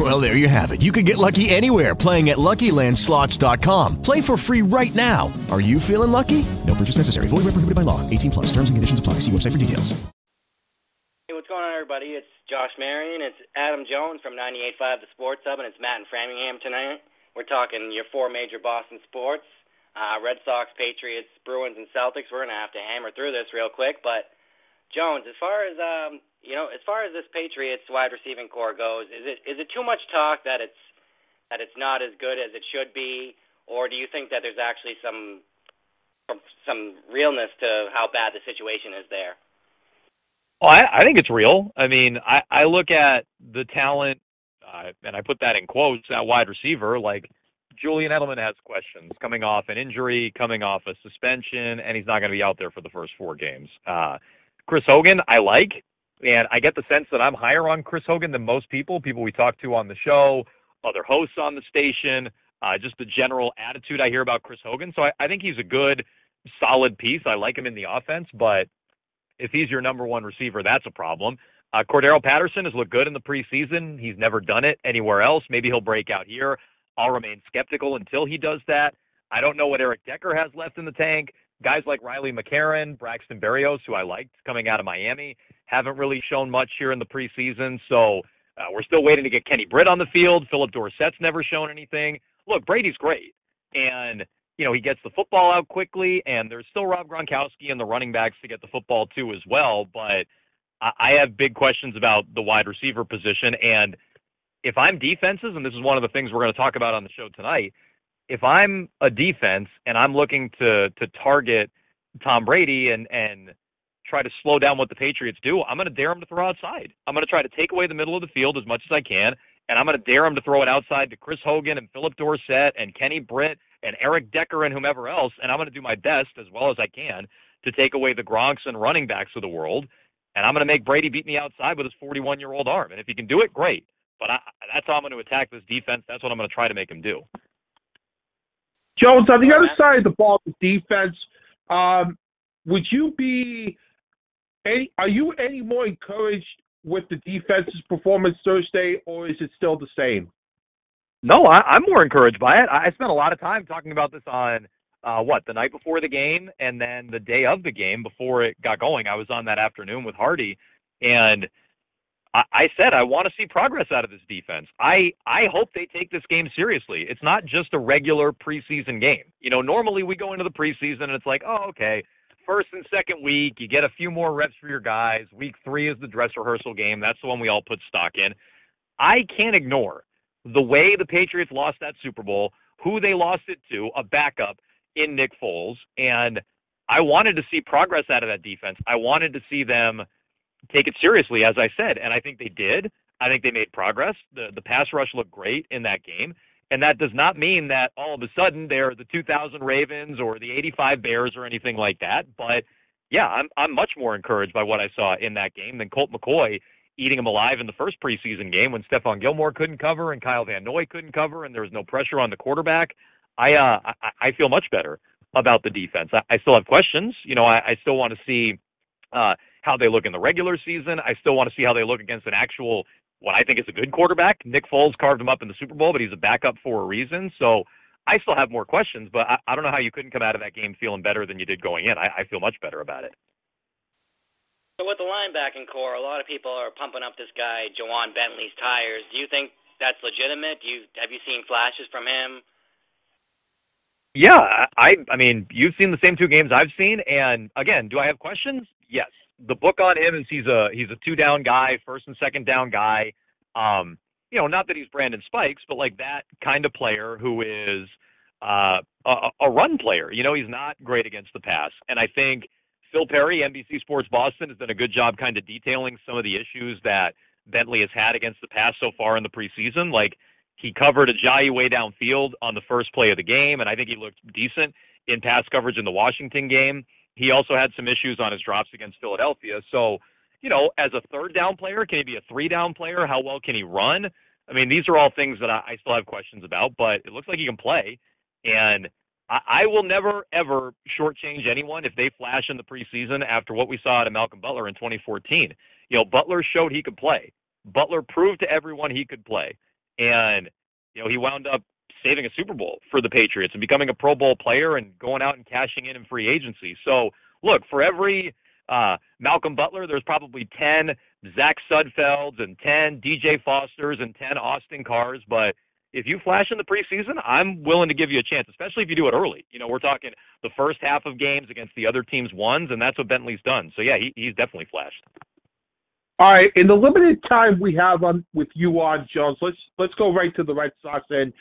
Well, there you have it. You can get lucky anywhere playing at LuckyLandSlots.com. Play for free right now. Are you feeling lucky? No purchase necessary. Void where prohibited by law. 18 plus. Terms and conditions apply. See website for details. Hey, what's going on, everybody? It's Josh Marion. It's Adam Jones from 98.5 The Sports Hub, and it's Matt in Framingham tonight. We're talking your four major Boston sports: uh, Red Sox, Patriots, Bruins, and Celtics. We're gonna have to hammer through this real quick, but Jones, as far as um, you know, as far as this Patriots wide receiving corps goes, is it is it too much talk that it's that it's not as good as it should be, or do you think that there's actually some some realness to how bad the situation is there? Well, I, I think it's real. I mean, I, I look at the talent uh, and I put that in quotes, that wide receiver, like Julian Edelman has questions coming off an injury, coming off a suspension, and he's not going to be out there for the first four games. Uh, Chris Hogan, I like, and I get the sense that I'm higher on Chris Hogan than most people, people we talk to on the show, other hosts on the station, uh, just the general attitude I hear about Chris Hogan. So I, I think he's a good, solid piece. I like him in the offense, but if he's your number one receiver, that's a problem. Uh, Cordarrelle Patterson has looked good in the preseason. He's never done it anywhere else. Maybe he'll break out here. I'll remain skeptical until he does that. I don't know what Eric Decker has left in the tank. Guys like Riley McCarron, Braxton Berrios, who I liked coming out of Miami, haven't really shown much here in the preseason. So uh, we're still waiting to get Kenny Britt on the field. Phillip Dorsett's never shown anything. Look, Brady's great. And, you know, he gets the football out quickly, and there's still Rob Gronkowski and the running backs to get the football too as well. But I, – I have big questions about the wide receiver position. And if I'm defenses, and this is one of the things we're going to talk about on the show tonight, if I'm a defense and I'm looking to to target Tom Brady and and try to slow down what the Patriots do, I'm going to dare him to throw outside. I'm going to try to take away the middle of the field as much as I can, and I'm going to dare him to throw it outside to Chris Hogan and Phillip Dorsett and Kenny Britt and Eric Decker and whomever else, and I'm going to do my best as well as I can to take away the Gronks and running backs of the world and I'm going to make Brady beat me outside with his 41 year old arm. And if he can do it, great. But I, that's how I'm going to attack this defense. That's what I'm going to try to make him do. Jones, on the other side of the ball, the defense, um, would you be any? Are you any more encouraged with the defense's performance Thursday, or is it still the same? No, I, I'm more encouraged by it. I spent a lot of time talking about this on uh, what the night before the game and then the day of the game before it got going. I was on that afternoon with Hardy, and I, I said I want to see progress out of this defense. I I hope they take this game seriously. It's not just a regular preseason game. You know, normally we go into the preseason and it's like, oh, okay, first and second week, you get a few more reps for your guys. Week three is the dress rehearsal game. That's the one we all put stock in. I can't ignore the way the Patriots lost that Super Bowl, who they lost it to, a backup in Nick Foles, and I wanted to see progress out of that defense. I wanted to see them take it seriously, as I said, and I think they did. I think they made progress. The the pass rush looked great in that game, and that does not mean that all of a sudden they're the 2000 Ravens or the 85 Bears or anything like that. But yeah, I'm I'm much more encouraged by what I saw in that game than Colt McCoy eating him alive in the first preseason game when Stephon Gilmore couldn't cover and Kyle Van Noy couldn't cover and there was no pressure on the quarterback. I uh I, I feel much better about the defense. I, I still have questions. You know, I, I still want to see uh how they look in the regular season. I still want to see how they look against an actual what I think is a good quarterback. Nick Foles carved him up in the Super Bowl, but he's a backup for a reason. So I still have more questions, but I, I don't know how you couldn't come out of that game feeling better than you did going in. I, I feel much better about it. So with the linebacking corps, a lot of people are pumping up this guy, Ja'Whaun Bentley's tires. Do you think that's legitimate? Do you have you seen flashes from him? Yeah, I I mean, you've seen the same two games I've seen, and again, do I have questions? Yes. The book on him is he's a he's a two down guy, first and second down guy. Um, you know, not that he's Brandon Spikes, but like that kind of player who is uh, a, a run player. You know, he's not great against the pass, and I think Phil Perry, NBC Sports Boston, has done a good job kind of detailing some of the issues that Bentley has had against the pass so far in the preseason. Like he covered a Ajayi way downfield on the first play of the game, and I think he looked decent in pass coverage in the Washington game. He also had some issues on his drops against Philadelphia. So, you know, as a third down player, can he be a three down player? How well can he run? I mean, these are all things that I, I still have questions about, but it looks like he can play. And I, I will never, ever shortchange anyone if they flash in the preseason after what we saw out of Malcolm Butler in 2014. You know, Butler showed he could play. Butler proved to everyone he could play. And, you know, he wound up saving a Super Bowl for the Patriots and becoming a Pro Bowl player and going out and cashing in in free agency. So, look, for every uh, Malcolm Butler, there's probably 10 Zach Sudfelds and 10 DJ Fosters and 10 Austin Carrs. But if you flash in the preseason, I'm willing to give you a chance, especially if you do it early. You know, we're talking the first half of games against the other team's ones, and that's what Bentley's done. So, yeah, he, he's definitely flashed. All right, in the limited time we have on with you on Jones, let's let's go right to the Red Sox and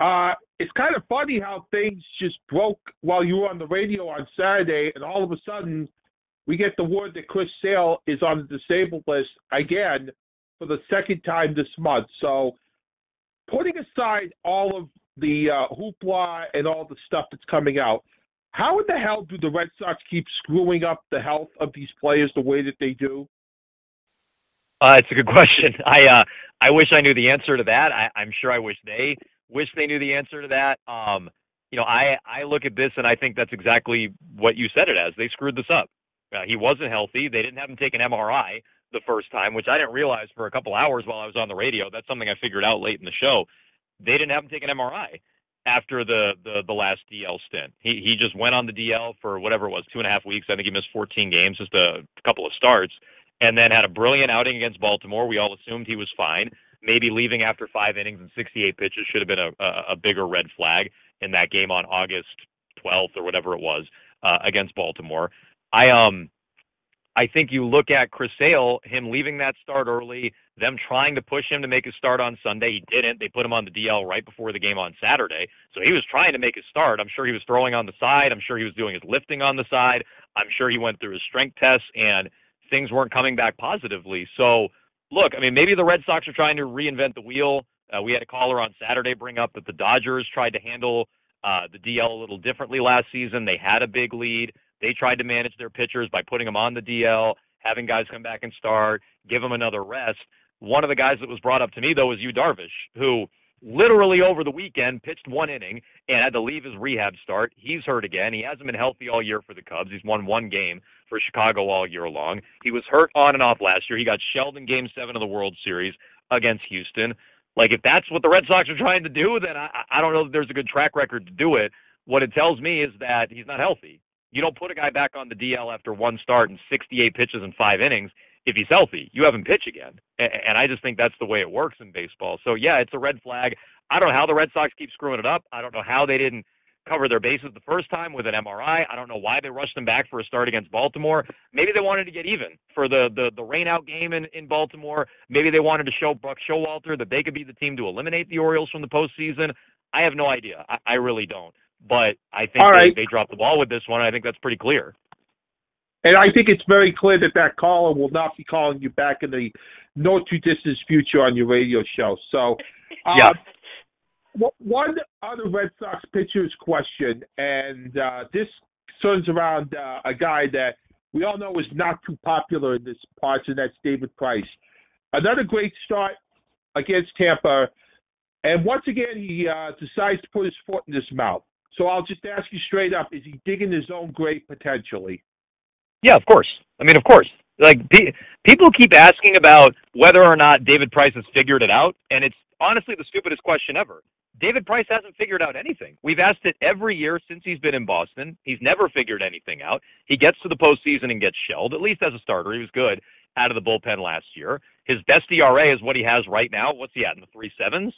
uh, it's kind of funny how things just broke while you were on the radio on Saturday, and all of a sudden we get the word that Chris Sale is on the disabled list again for the second time this month. So, putting aside all of the uh, hoopla and all the stuff that's coming out, how in the hell do the Red Sox keep screwing up the health of these players the way that they do? Uh, it's a good question. I uh, I wish I knew the answer to that. I, I'm sure I wish they Wish they knew the answer to that. Um, you know, I I look at this and I think that's exactly what you said it as. They screwed this up. Uh, he wasn't healthy. They didn't have him take an MRI the first time, which I didn't realize for a couple hours while I was on the radio. That's something I figured out late in the show. They didn't have him take an MRI after the the the last DL stint. He he just went on the DL for whatever it was, two and a half weeks. I think he missed 14 games, just a couple of starts, and then had a brilliant outing against Baltimore. We all assumed he was fine maybe leaving after five innings and 68 pitches should have been a, a, bigger red flag in that game on August 12th or whatever it was uh, against Baltimore. I um I think you look at Chris Sale, him leaving that start early, them trying to push him to make a start on Sunday. He didn't. They put him on the DL right before the game on Saturday. So he was trying to make a start. I'm sure he was throwing on the side. I'm sure he was doing his lifting on the side. I'm sure he went through his strength tests and things weren't coming back positively. So look, I mean, maybe the Red Sox are trying to reinvent the wheel. Uh, we had a caller on Saturday bring up that the Dodgers tried to handle uh, the DL a little differently last season. They had a big lead. They tried to manage their pitchers by putting them on the DL, having guys come back and start, give them another rest. One of the guys that was brought up to me though was Yu Darvish, who literally over the weekend pitched one inning and had to leave his rehab start. He's hurt again. He hasn't been healthy all year for the Cubs. He's won one game for Chicago all year long. He was hurt on and off last year. He got shelled in game seven of the World Series against Houston. Like if that's what the Red Sox are trying to do, then I, I don't know that there's a good track record to do it. What it tells me is that he's not healthy. You don't put a guy back on the DL after one start and 68 pitches in five innings if he's healthy. You have him pitch again. And I just think that's the way it works in baseball. So, yeah, it's a red flag. I don't know how the Red Sox keep screwing it up. I don't know how they didn't cover their bases the first time with an MRI. I don't know why they rushed him back for a start against Baltimore. Maybe they wanted to get even for the the, the rainout game in, in Baltimore. Maybe they wanted to show Buck Showalter that they could be the team to eliminate the Orioles from the postseason. I have no idea. I, I really don't. But I think right. they, they dropped the ball with this one. I think that's pretty clear. And I think it's very clear that that caller will not be calling you back in the no too distant future on your radio show. So, uh, yeah. One other Red Sox pitcher's question, and uh, this turns around uh, a guy that we all know is not too popular in this part, and that's David Price. Another great start against Tampa, and once again he uh, decides to put his foot in his mouth. So I'll just ask you straight up: Is he digging his own grave potentially? Yeah, of course. I mean, of course. Like pe- people keep asking about whether or not David Price has figured it out, and it's honestly the stupidest question ever. David Price hasn't figured out anything. We've asked it every year since he's been in Boston. He's never figured anything out. He gets to the postseason and gets shelled, at least as a starter. He was good out of the bullpen last year. His best ERA is what he has right now. What's he at in the three sevens?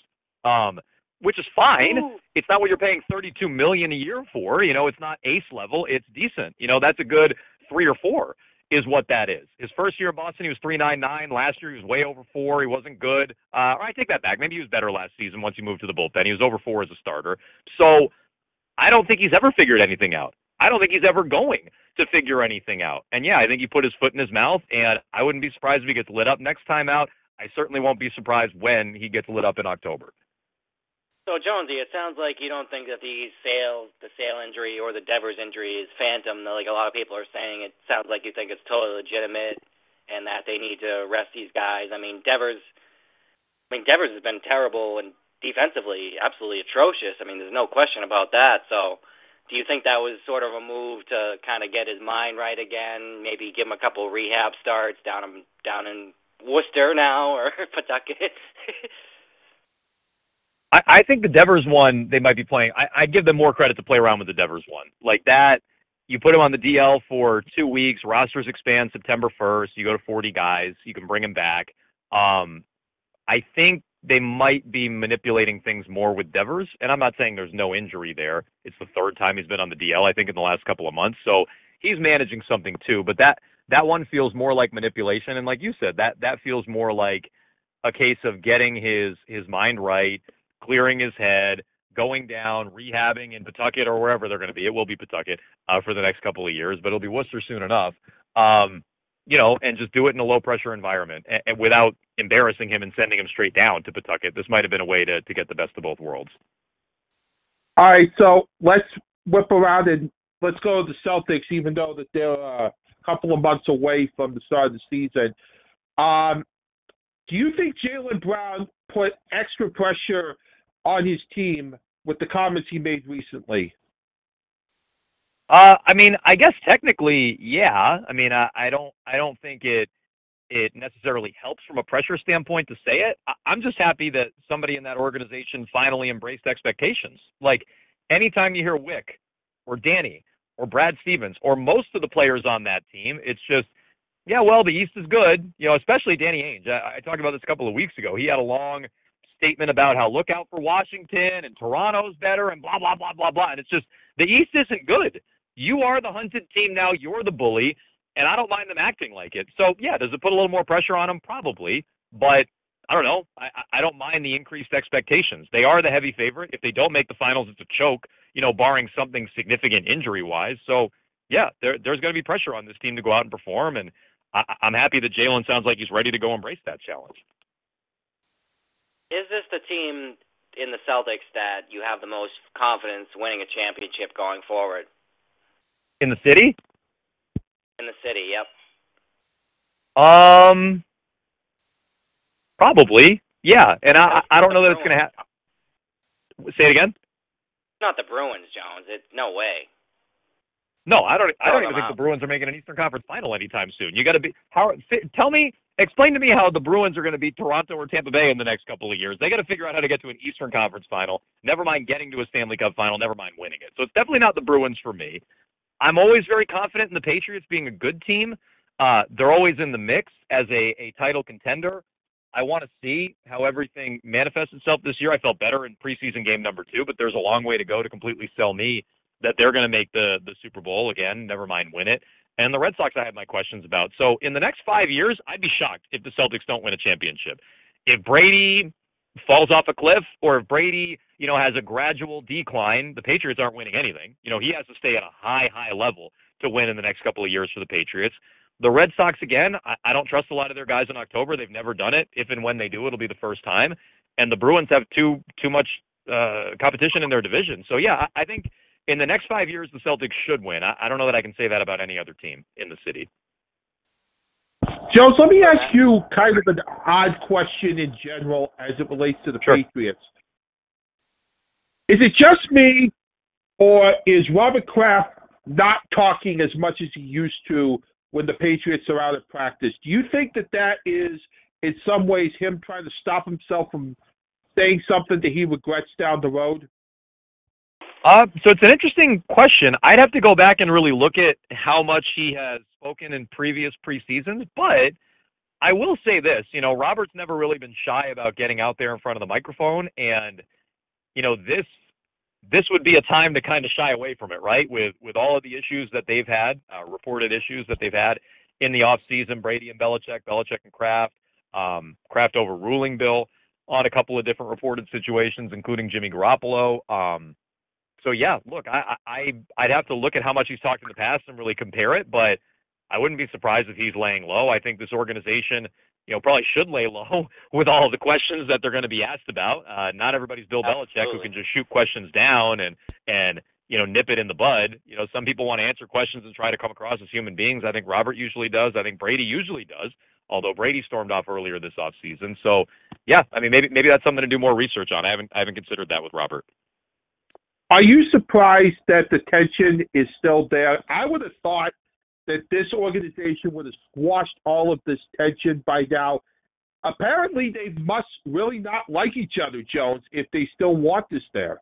Um, which is fine. Ooh. It's not what you're paying 32 million a year for. You know, it's not ace level. It's decent. You know, that's a good three or four is what that is. His first year in Boston, he was 3.99. Last year, he was way over four. He wasn't good. Uh, or I take that back. Maybe he was better last season once he moved to the bullpen. He was over four as a starter. So I don't think he's ever figured anything out. I don't think he's ever going to figure anything out. And yeah, I think he put his foot in his mouth, and I wouldn't be surprised if he gets lit up next time out. I certainly won't be surprised when he gets lit up in October. So Jonesy, it sounds like you don't think that the Sale, the Sale injury or the Devers injury is phantom. Like a lot of people are saying, it sounds like you think it's totally legitimate, and that they need to rest these guys. I mean, Devers, I mean Devers has been terrible and defensively absolutely atrocious. I mean, there's no question about that. So, do you think that was sort of a move to kind of get his mind right again? Maybe give him a couple rehab starts down in down in Worcester now or Pawtucket. I, I think the Devers one they might be playing. I, I give them more credit to play around with the Devers one. Like that, you put him on the DL for two weeks. Rosters expand September first. You go to 40 guys. You can bring him back. Um, I think they might be manipulating things more with Devers, and I'm not saying there's no injury there. It's the third time he's been on the DL, I think, in the last couple of months. So he's managing something too. But that that one feels more like manipulation, and like you said, that that feels more like a case of getting his his mind right, clearing his head, going down, rehabbing in Pawtucket or wherever they're going to be. It will be Pawtucket uh, for the next couple of years, but it'll be Worcester soon enough. Um, you know, and just do it in a low pressure environment and, and without embarrassing him and sending him straight down to Pawtucket. This might have been a way to to get the best of both worlds. All right, so let's whip around and let's go to the Celtics, even though that they're a couple of months away from the start of the season. Um, do you think Jaylen Brown put extra pressure on his team with the comments he made recently? Uh, I mean, I guess technically, yeah. I mean, I, I don't, I don't think it, it necessarily helps from a pressure standpoint to say it. I, I'm just happy that somebody in that organization finally embraced expectations. Like, anytime you hear Wyc or Danny or Brad Stevens or most of the players on that team, it's just, yeah, well, the East is good. You know, especially Danny Ainge. I, I talked about this a couple of weeks ago. He had a long statement about how look out for Washington and Toronto's better and blah blah blah blah blah. And it's just the East isn't good. You are the hunted team now. You're the bully, and I don't mind them acting like it. So yeah, does it put a little more pressure on them? Probably, but I don't know. I, I don't mind the increased expectations. They are the heavy favorite. If they don't make the finals, it's a choke. You know, barring something significant injury wise. So yeah, there, there's going to be pressure on this team to go out and perform, and I, I'm happy that Jaylen sounds like he's ready to go embrace that challenge. Is this the team in the Celtics that you have the most confidence winning a championship going forward? In the city? In the city, yep. Um, probably, yeah. And I I don't know that it's going to happen. Say it again. Not the Bruins, Jones. It's no way. No, I don't. I don't even think the Bruins are making an Eastern Conference Final anytime soon. You got to be. How? Tell me. Explain to me how the Bruins are going to beat Toronto or Tampa Bay in the next couple of years. They got to figure out how to get to an Eastern Conference Final. Never mind getting to a Stanley Cup Final. Never mind winning it. So it's definitely not the Bruins for me. I'm always very confident in the Patriots being a good team. Uh, they're always in the mix as a, a title contender. I want to see how everything manifests itself this year. I felt better in preseason game number two, but there's a long way to go to completely sell me that they're going to make the the Super Bowl again. Never mind win it. And the Red Sox, I have my questions about. So in the next five years, I'd be shocked if the Celtics don't win a championship. If Brady falls off a cliff, or if Brady, you know, has a gradual decline, the Patriots aren't winning anything. You know, he has to stay at a high, high level to win in the next couple of years for the Patriots. The Red Sox, again, I, I don't trust a lot of their guys in October. They've never done it. If and when they do, it'll be the first time. And the Bruins have too too much uh, competition in their division. So yeah, I, I think in the next five years, the Celtics should win. I, I don't know that I can say that about any other team in the city. Jones, let me ask you kind of an odd question in general as it relates to the sure. Patriots. Is it just me, or is Robert Kraft not talking as much as he used to when the Patriots are out at practice? Do you think that that is, in some ways, him trying to stop himself from saying something that he regrets down the road? Uh, so it's an interesting question. I'd have to go back and really look at how much he has spoken in previous preseasons, but I will say this, you know, Robert's never really been shy about getting out there in front of the microphone and you know, this this would be a time to kind of shy away from it, right? With with all of the issues that they've had, uh, reported issues that they've had in the off season, Brady and Belichick, Belichick and Kraft, um, Kraft overruling Bill on a couple of different reported situations, including Jimmy Garoppolo. Um, so yeah, look, I, I I'd have to look at how much he's talked in the past and really compare it, but I wouldn't be surprised if he's laying low. I think this organization, you know, probably should lay low with all the questions that they're going to be asked about. Uh, not everybody's Bill Absolutely. Belichick who can just shoot questions down and and you know nip it in the bud. You know, some people want to answer questions and try to come across as human beings. I think Robert usually does. I think Brady usually does. Although Brady stormed off earlier this offseason. So, yeah, I mean, maybe maybe that's something to do more research on. I haven't I haven't considered that with Robert. Are you surprised that the tension is still there? I would have thought that this organization would have squashed all of this tension by now. Apparently, they must really not like each other, Jones, if they still want this there.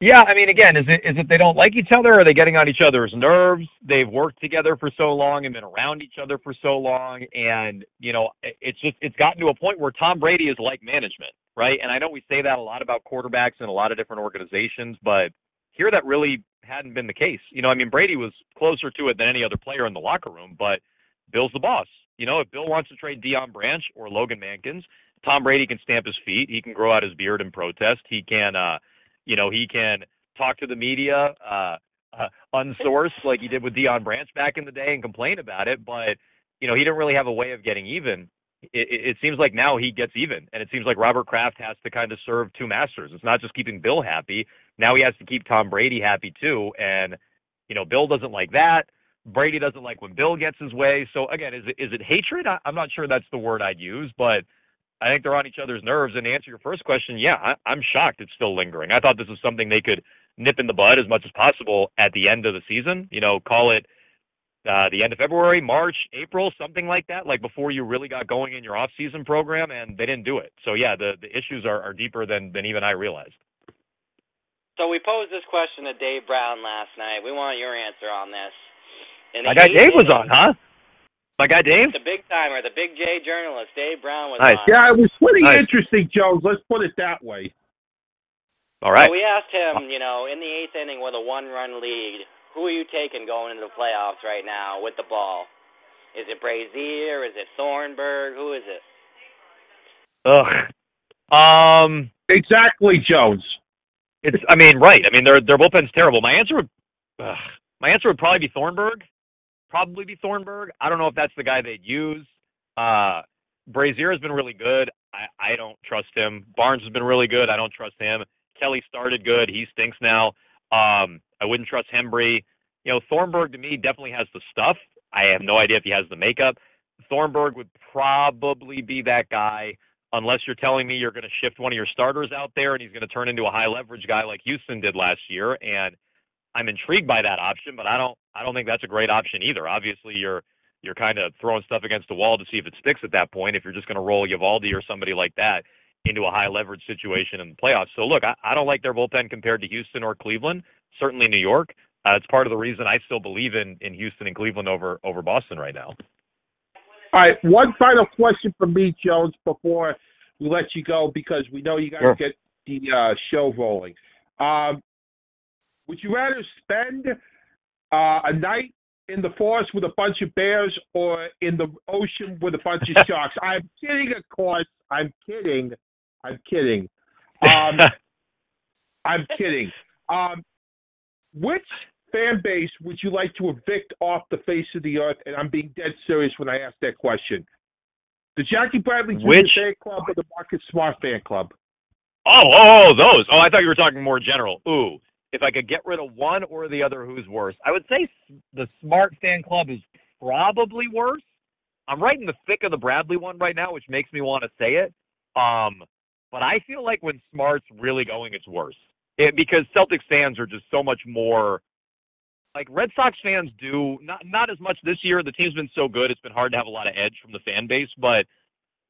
Yeah, I mean, again, is it is it they don't like each other? Are they getting on each other's nerves? They've worked together for so long and been around each other for so long, and you know, it's just it's gotten to a point where Tom Brady is like management, right? And I know we say that a lot about quarterbacks in a lot of different organizations, but here that really hadn't been the case. You know, I mean, Brady was closer to it than any other player in the locker room, but Bill's the boss. You know, if Bill wants to trade Dion Branch or Logan Mankins, Tom Brady can stamp his feet. He can grow out his beard and protest. He can. uh you know, he can talk to the media, uh, uh, unsourced like he did with Dion Branch back in the day and complain about it. But you know, he didn't really have a way of getting even. It, it, seems like now he gets even, and it seems like Robert Kraft has to kind of serve two masters. It's not just keeping Bill happy. Now he has to keep Tom Brady happy too, and you know, Bill doesn't like that. Brady doesn't like when Bill gets his way. So again, is it is it hatred? I, I'm not sure that's the word I'd use, but I think they're on each other's nerves. And to answer your first question, yeah, I, I'm shocked it's still lingering. I thought this was something they could nip in the bud as much as possible at the end of the season. You know, call it uh, the end of February, March, April, something like that, like before you really got going in your off-season program, and they didn't do it. So yeah, the the issues are, are deeper than than even I realized. So we posed this question to Dave Brown last night. We want your answer on this. My guy eighth Dave was on, huh? My guy Dave. The big timer, the big J journalist, Dave Brown was Nice. on. Yeah, it was pretty Nice. interesting, Jones. Let's put it that way. All right. So we asked him, you know, in the eighth inning with a one-run lead, who are you taking going into the playoffs right now with the ball? Is it Brasier? Is it Thornburg? Who is it? Ugh. Um. Exactly, Jones. It's. I mean, right. I mean, their their bullpen's terrible. My answer would. Ugh, my answer would probably be Thornburg. Probably be Thornburg. I don't know if that's the guy they'd use. Uh, Brasier has been really good. I I don't trust him. Barnes has been really good. I don't trust him. Kelly started good. He stinks now. Um, I wouldn't trust Hembree. You know, Thornburg to me definitely has the stuff. I have no idea if he has the makeup. Thornburg would probably be that guy unless you're telling me you're going to shift one of your starters out there and he's going to turn into a high leverage guy like Houston did last year. And I'm intrigued by that option, but I don't I don't think that's a great option either. Obviously, you're you're kind of throwing stuff against the wall to see if it sticks at that point. If you're just going to roll Eovaldi or somebody like that into a high leverage situation in the playoffs. So look, I, I don't like their bullpen compared to Houston or Cleveland. Certainly New York. Uh, it's part of the reason I still believe in in Houston and Cleveland over over Boston right now. All right, one final question for me, Jones, before we let you go, because we know you got to Sure. get the uh, show rolling. Um, would you rather spend uh, a night in the forest with a bunch of bears or in the ocean with a bunch of sharks? I'm kidding, of course. I'm kidding. I'm kidding. Um, I'm kidding. Um, which fan base would you like to evict off the face of the earth? And I'm being dead serious when I ask that question. The Jackie Bradley Jr. Which- fan club or the Marcus Smart fan club? Oh, oh, those. Oh, I thought you were talking more general. Ooh, if I could get rid of one or the other, who's worse? I would say the Smart fan club is probably worse. I'm right in the thick of the Bradley one right now, which makes me want to say it. Um, but I feel like when Smart's really going, it's worse. It, because Celtics fans are just so much more. Like Red Sox fans do not not as much this year. The team's been so good; it's been hard to have a lot of edge from the fan base. But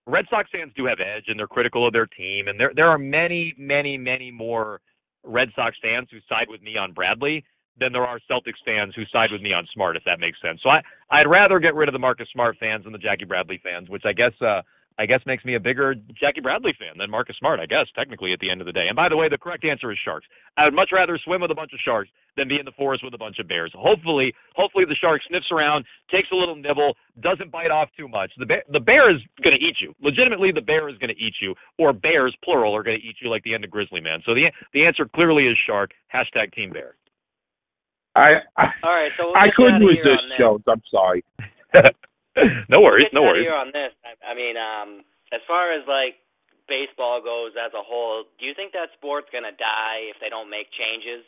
Red Sox fans do have edge, and they're critical of their team. And there there are many, many, many more Red Sox fans who side with me on Bradley than there are Celtics fans who side with me on Smart, if that makes sense. So I I'd rather get rid of the Marcus Smart fans than the Jackie Bradley fans, which I guess uh I guess makes me a bigger Jackie Bradley fan than Marcus Smart, I guess, technically at the end of the day. And by the way, the correct answer is sharks. I would much rather swim with a bunch of sharks than be in the forest with a bunch of bears. Hopefully, hopefully the shark sniffs around, takes a little nibble, doesn't bite off too much. The bear, the bear is going to eat you. Legitimately, the bear is going to eat you, or bears plural are going to eat you like the end of Grizzly Man. So the the answer clearly is shark. Hashtag Team Bear. I, I All right, so we'll I couldn't out of here resist. Jones. I'm sorry. no worries, We'll no you out worries. here on this. I, I mean, um, as far as like baseball goes as a whole, do you think that sport's gonna die if they don't make changes?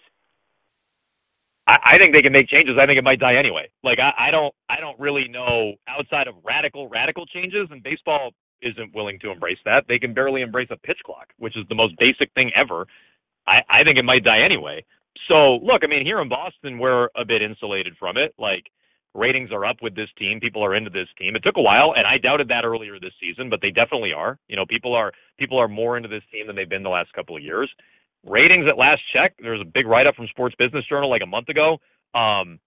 I, I think they can make changes. I think it might die anyway. Like I, I don't I don't really know outside of radical radical changes, and baseball isn't willing to embrace that. They can barely embrace a pitch clock, which is the most basic thing ever. I, I think it might die anyway. So look, I mean, here in Boston, we're a bit insulated from it. Like ratings are up with this team. People are into this team. It took a while, and I doubted that earlier this season, but they definitely are. You know, people are people are more into this team than they've been the last couple of years. Ratings at last check, there was a big write up from Sports Business Journal like a month ago. Um,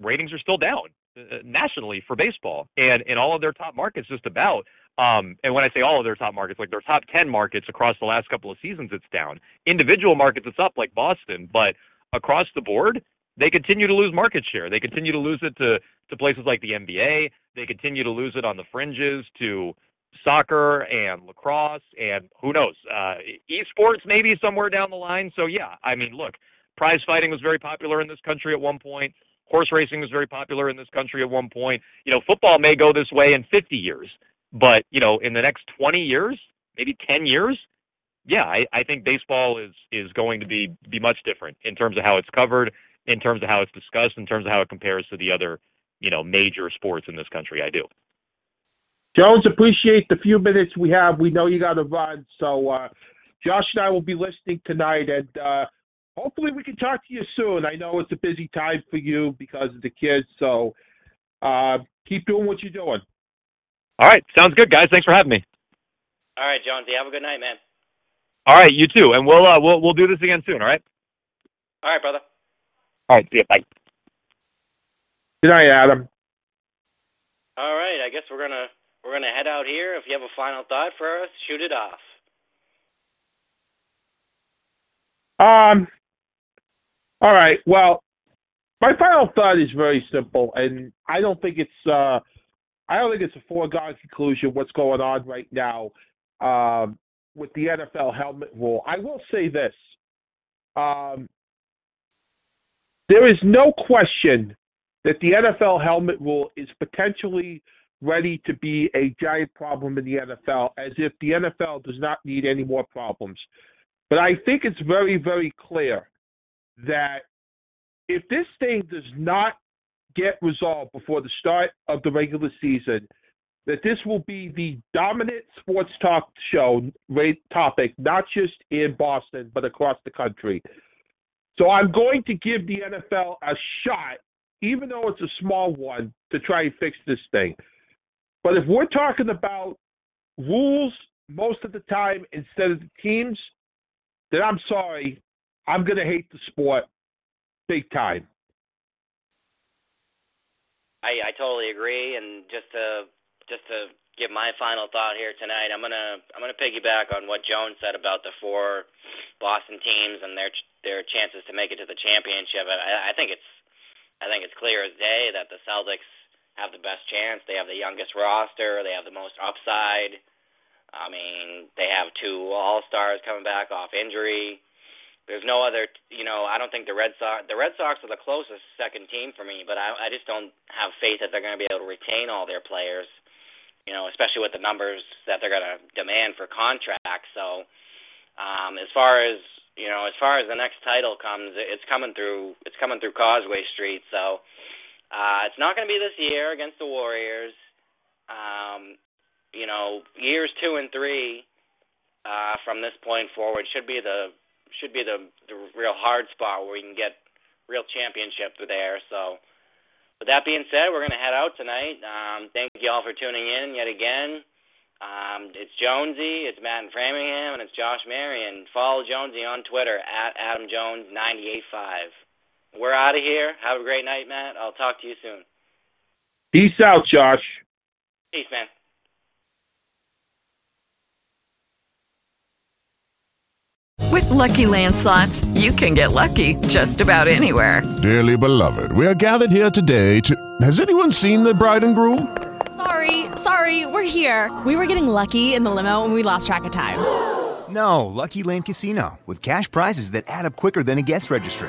ratings are still down uh, nationally for baseball, and in all of their top markets, just about. Um, and when I say all of their top markets, like their top 10 markets across the last couple of seasons, it's down. Individual markets, it's up, like Boston, but across the board, they continue to lose market share. They continue to lose it to, to places like the NBA. They continue to lose it on the fringes to soccer and lacrosse and who knows, uh, esports maybe somewhere down the line. So, yeah, I mean, look, prize fighting was very popular in this country at one point. Horse racing was very popular in this country at one point. You know, football may go this way in 50 years. But you know, in the next 20 years, maybe 10 years, yeah, I, I think baseball is is going to be be much different in terms of how it's covered, in terms of how it's discussed, in terms of how it compares to the other you know major sports in this country. I do. Jones, appreciate the few minutes we have. We know you got to run, so uh, Josh and I will be listening tonight, and uh, hopefully we can talk to you soon. I know it's a busy time for you because of the kids, so uh, keep doing what you're doing. All right, sounds good, guys. Thanks for having me. All right, Jonesy, have a good night, man. All right, you too, and we'll uh, we'll we'll do this again soon. All right. All right, brother. All right. See you. Bye. Good night, Adam. All right, I guess we're gonna we're gonna head out here. If you have a final thought for us, shoot it off. Um. All right. Well, my final thought is very simple, and I don't think it's uh, I don't think it's a foregone conclusion what's going on right now um, with the NFL helmet rule. I will say this: um, there is no question that the NFL helmet rule is potentially ready to be a giant problem in the NFL, as if the NFL does not need any more problems. But I think it's very, very clear that if this thing does not get resolved before the start of the regular season, that this will be the dominant sports talk show topic, not just in Boston, but across the country. So I'm going to give the NFL a shot, even though it's a small one, to try and fix this thing. But if we're talking about rules most of the time instead of the teams, then I'm sorry, I'm going to hate the sport big time. I I totally agree, and just to just to give my final thought here tonight, I'm gonna I'm gonna piggyback on what Jones said about the four Boston teams and their their chances to make it to the championship. I, I think it's I think it's clear as day that the Celtics have the best chance. They have the youngest roster. They have the most upside. I mean, they have two All Stars coming back off injury. There's no other, you know. I don't think the Red Sox. The Red Sox are the closest second team for me, but I, I just don't have faith that they're going to be able to retain all their players. You know, especially with the numbers that they're going to demand for contracts. So, um, as far as you know, as far as the next title comes, it's coming through. It's coming through Causeway Street. So, uh, it's not going to be this year against the Warriors. Um, you know, years two and three uh, from this point forward should be the should be the the real hard spot where we can get real championship there. So, with that being said, we're going to head out tonight. Um, thank you all for tuning in yet again. Um, it's Jonesy, it's Matt in Framingham, and it's Josh Marion. Follow Jonesy on Twitter at Adam Jones 985. We're out of here. Have a great night, Matt. I'll talk to you soon. Peace out, Josh. Peace, man. With Lucky Land slots, you can get lucky just about anywhere. Dearly beloved, we are gathered here today to. Has anyone seen the bride and groom? Sorry, sorry, we're here. We were getting lucky in the limo and we lost track of time. No, Lucky Land Casino, with cash prizes that add up quicker than a guest registry.